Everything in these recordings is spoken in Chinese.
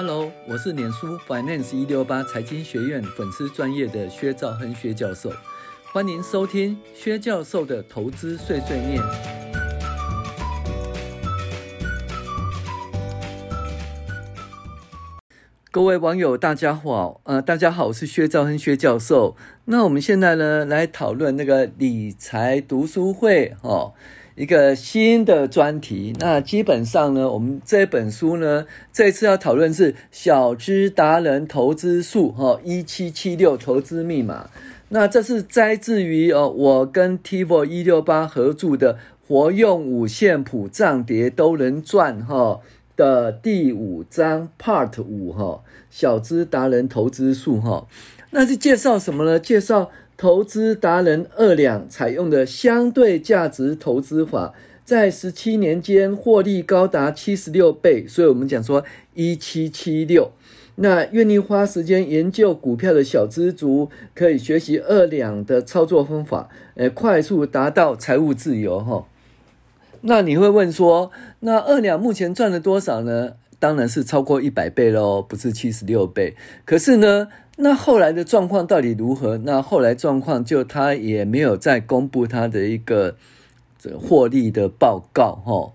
Hello，我是脸书 Finance 一六八财经学院粉丝专业的薛兆亨薛教授，欢迎收听薛教授的投资碎碎念。各位网友，大家好，呃，大家好，我是薛兆亨薛教授。那我们现在呢，来讨论那个理财读书会，哦。一个新的专题，那基本上呢，我们这本书呢，这次要讨论是小资达人投资术，哈，一七七六投资密码。那这是摘自于哦，我跟 Tivo 一六八合著的《活用五线谱，涨跌都能赚》哈的第五章 Part 五哈，小资达人投资术哈。那是介绍什么呢？介绍。投资达人二两采用的相对价值投资法，在十七年间获利高达七十六倍，所以我们讲说一七七六。那愿意花时间研究股票的小资族，可以学习二两的操作方法，呃，快速达到财务自由哈。那你会问说，那二两目前赚了多少呢？当然是超过一百倍喽，不是七十六倍。可是呢？那后来的状况到底如何？那后来状况就他也没有再公布他的一个这个获利的报告哈。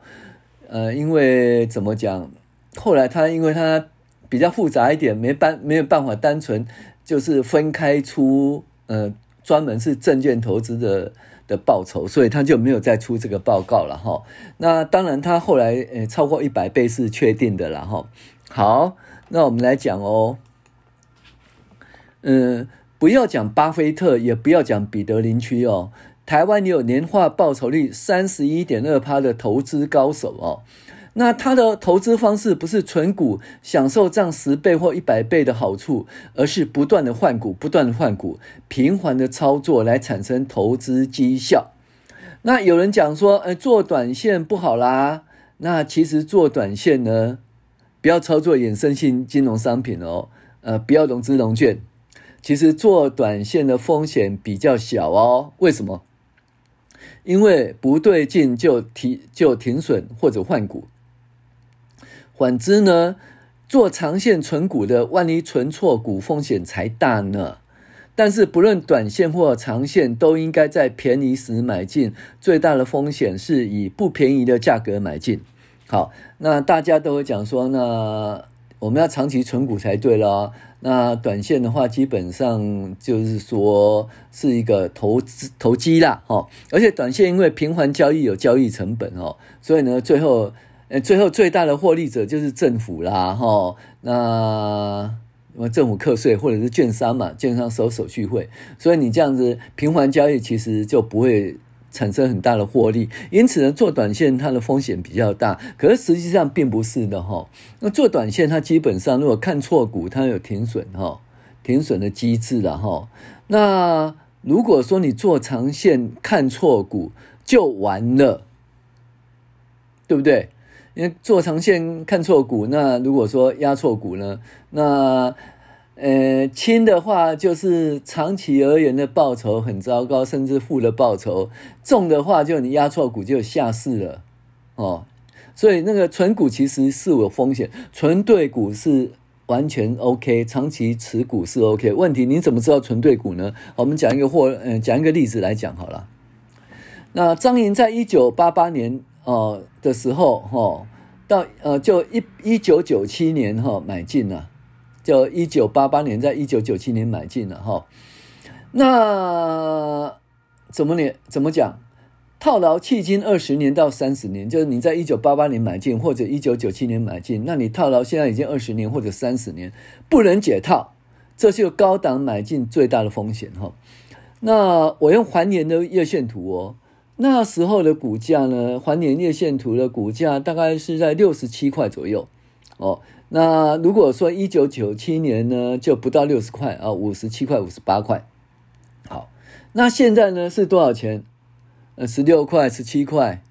呃，因为怎么讲？后来他因为他比较复杂一点，没办没有办法单纯就是分开出呃专门是证券投资的的报酬，所以他就没有再出这个报告了哈。那当然他后来呃超过一百倍是确定的了哈。好，那我们来讲哦。嗯，不要讲巴菲特，也不要讲彼得林区哦。台湾也有年化报酬率三十一点二趴的投资高手哦。那他的投资方式不是存股享受涨十倍或一百倍的好处，而是不断的换股，不断的换股，频繁的操作来产生投资绩效。那有人讲说，呃，做短线不好啦。那其实做短线呢，不要操作衍生性金融商品哦，呃，不要融资融券。其实做短线的风险比较小哦，为什么？因为不对劲就停就停损或者换股。反之呢，做长线存股的，万一存错股，风险才大呢。但是不论短线或长线，都应该在便宜时买进。最大的风险是以不便宜的价格买进。好，那大家都会讲说，那我们要长期存股才对了。那短线的话，基本上就是说是一个投资投机啦，哈，而且短线因为频繁交易有交易成本哦，所以呢，最后呃，最后最大的获利者就是政府啦，哈，那政府课税或者是券商嘛，券商收手续费，所以你这样子频繁交易其实就不会。产生很大的获利，因此呢，做短线它的风险比较大，可是实际上并不是的哈。那做短线，它基本上如果看错股，它有停损哈，停损的机制的哈。那如果说你做长线看错股，就完了，对不对？因为做长线看错股，那如果说压错股呢，那。呃，轻的话就是长期而言的报酬很糟糕，甚至负的报酬；重的话就你押错股就下市了，哦。所以那个存股其实是有风险，存对股是完全 OK，长期持股是 OK。问题你怎么知道存对股呢？我们讲一个或呃讲一个例子来讲好了。那张莹在一九八八年哦的时候哈、哦，到呃就一一九九七年哈、哦、买进了。就一九八八年，在一九九七年买进了哈，那怎么呢？怎么讲？套牢迄今二十年到三十年，就是你在一九八八年买进或者一九九七年买进，那你套牢现在已经二十年或者三十年，不能解套，这是有高档买进最大的风险哈。那我用环年的月线图哦，那时候的股价呢，环年月线图的股价大概是在六十七块左右哦。那如果说一九九七年呢，就不到六十块啊，五十七块、五十八块。好，那现在呢是多少钱？呃，十六块、十七块，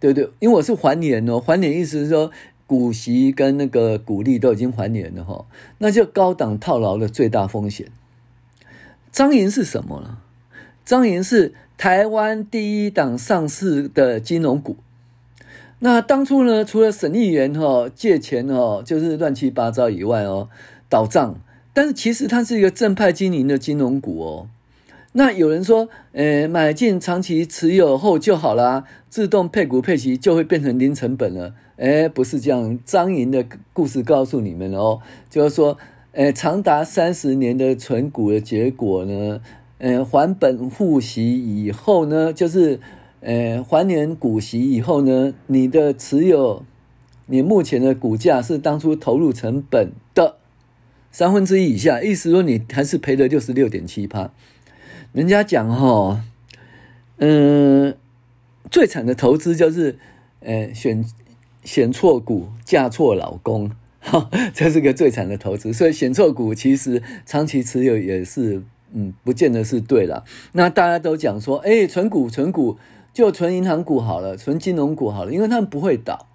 对不对？因为我是还年哦，还年意思是说股息跟那个股利都已经还年了哈，那就高档套牢的最大风险。张银是什么呢？张银是台湾第一档上市的金融股。那当初呢，除了省议员哈借钱哦，就是乱七八糟以外哦，倒账，但是其实它是一个正派经营的金融股哦。那有人说，呃，买进长期持有后就好啦，自动配股配息就会变成零成本了。诶，不是这样，张莹的故事告诉你们哦，就是说，呃，长达三十年的存股的结果呢，呃，还本付息以后呢，就是，呃，还年股息以后呢，你的持有，你目前的股价是当初投入成本的三分之一以下，意思说你还是赔了六十六点七趴。人家讲哈，嗯，最惨的投资就是，呃，选选错股，嫁错老公，哈，这是个最惨的投资。所以选错股，其实长期持有也是，嗯，不见得是对了。那大家都讲说，哎，存股存股就存银行股好了，存金融股好了，因为他们不会倒，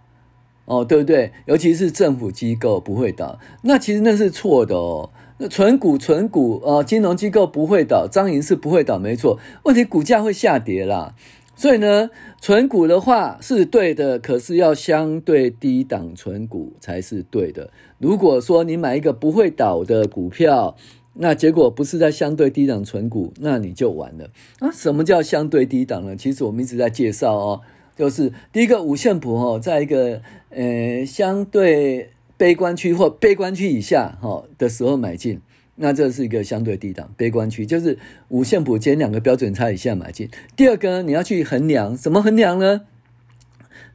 哦，对不对？尤其是政府机构不会倒，那其实那是错的哦。那存股存股啊，金融机构不会倒，张银是不会倒，没错。问题股价会下跌啦，所以呢，存股的话是对的，可是要相对低档存股才是对的。如果说你买一个不会倒的股票，那结果不是在相对低档存股，那你就完了啊！什么叫相对低档呢？其实我们一直在介绍哦，就是第一个五线谱哦，在一个呃相对。悲观区或悲观区以下，哈的时候买进，那这是一个相对低档。悲观区就是五线谱减两个标准差以下买进。第二个，你要去衡量，怎么衡量呢？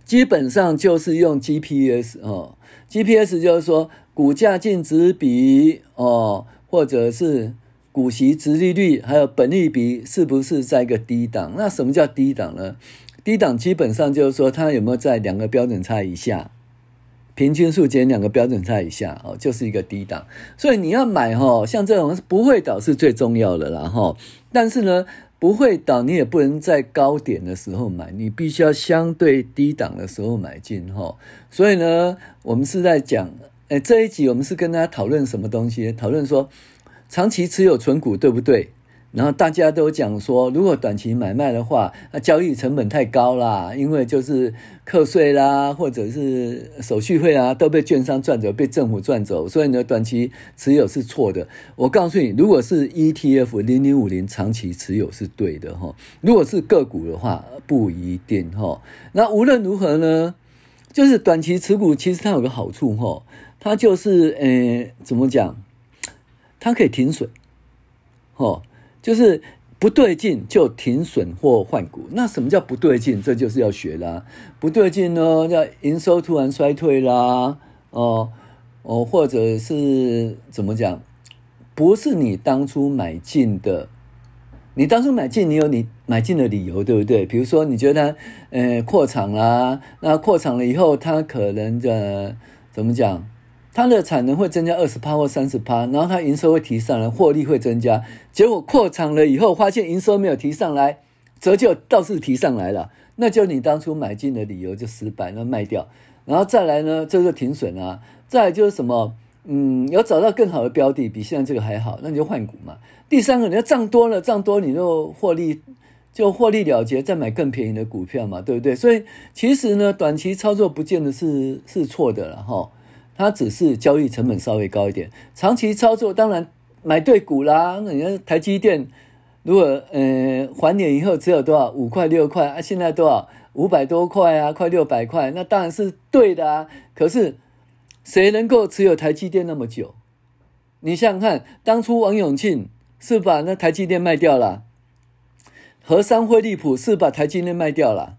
基本上就是用 GPS 哦，GPS 就是说股价净值比哦，或者是股息殖利率，还有本利比是不是在一个低档？那什么叫低档呢？低档基本上就是说它有没有在两个标准差以下。平均数减两个标准差以下哦，就是一个低档。所以你要买哈，像这种不会倒是最重要的啦哈。但是呢，不会倒你也不能在高点的时候买，你必须要相对低档的时候买进哈。所以呢，我们是在讲，哎，这一集我们是跟大家讨论什么东西？讨论说长期持有存股对不对？然后大家都讲说，如果短期买卖的话，那交易成本太高啦，因为就是课税啦，或者是手续费啊，都被券商赚走，被政府赚走，所以呢，短期持有是错的。我告诉你，如果是 ETF 零零五零长期持有是对的哈，如果是个股的话不一定哈。那无论如何呢，就是短期持股其实它有个好处哈，它就是呃怎么讲，它可以停损，哦。就是不对劲就停损或换股。那什么叫不对劲？这就是要学啦。不对劲呢，叫营收突然衰退啦，哦哦，或者是怎么讲？不是你当初买进的，你当初买进，你有你买进的理由，对不对？比如说，你觉得它呃扩厂啦，那扩厂了以后，它可能的怎么讲？它的产能会增加二十趴或三十趴，然后它营收会提上来，获利会增加。结果扩厂了以后，发现营收没有提上来，折旧倒是提上来了，那就你当初买进的理由就失败，那卖掉。然后再来呢，这就停损啊。再来就是什么，嗯，有找到更好的标的，比现在这个还好，那你就换股嘛。第三个，你要涨多了，涨多你就获利，就获利了结，再买更便宜的股票嘛，对不对？所以其实呢，短期操作不见得是是错的了哈。它只是交易成本稍微高一点，长期操作当然买对股啦。那你看台积电，如果呃还年以后只有多少五块六块啊，现在多少五百多块啊，快六百块，那当然是对的啊。可是谁能够持有台积电那么久？你想想看，当初王永庆是把那台积电卖掉了，和商惠利普是把台积电卖掉了。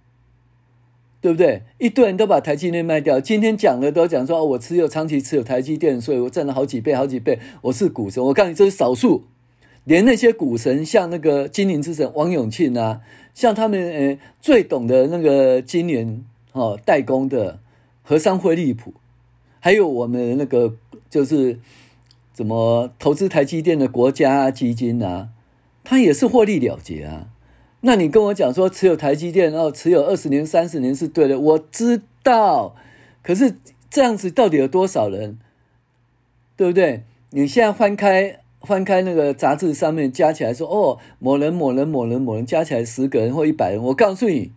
对不对？一堆人都把台积电卖掉。今天讲的都讲说，哦，我持有长期持有台积电，所以我挣了好几倍，好几倍。我是股神。我告诉你，这是少数。连那些股神，像那个金陵之神王永庆啊，像他们呃最懂得那个金陵哦代工的和商辉立普，还有我们那个就是怎么投资台积电的国家基金啊，他也是获利了结啊。那你跟我讲说持有台积电，然后持有二十年、三十年是对的，我知道。可是这样子到底有多少人，对不对？你现在翻开翻开那个杂志上面加起来说，哦，某人、某人、某人、某人加起来十个人或一百人，我告诉你，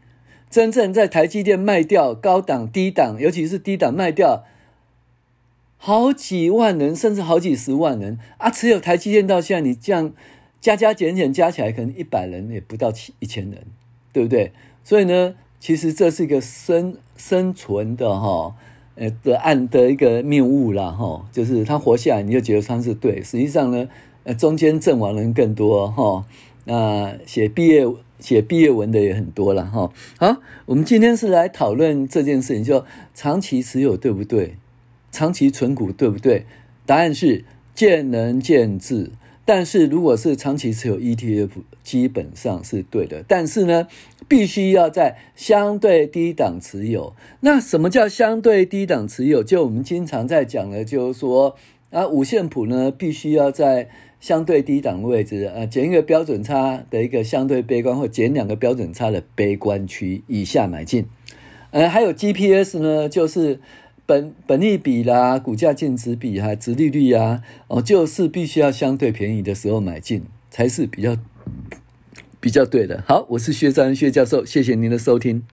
真正在台积电卖掉高档、低档，尤其是低档卖掉好几万人，甚至好几十万人啊！持有台积电到现在，你这样加加减减加起来，可能一百人也不到一千人，对不对？所以呢，其实这是一个生生存的哈，呃的案的一个谬误啦哈，就是他活下来，你就觉得他是对，实际上呢，呃中间阵亡人更多哈，那写毕业。写毕业文的也很多了哈。好，我们今天是来讨论这件事情，就长期持有对不对？长期存股对不对？答案是见仁见智。但是如果是长期持有 ETF，基本上是对的。但是呢，必须要在相对低档持有。那什么叫相对低档持有？就我们经常在讲的，就是说啊，五线谱呢，必须要在。相对低档位置，呃，减一个标准差的一个相对悲观，或减两个标准差的悲观区以下买进。呃，还有 GPS 呢，就是本本利比啦、股价净值比哈、值利率啊，哦，就是必须要相对便宜的时候买进，才是比较比较对的。好，我是薛兆亨薛教授，谢谢您的收听。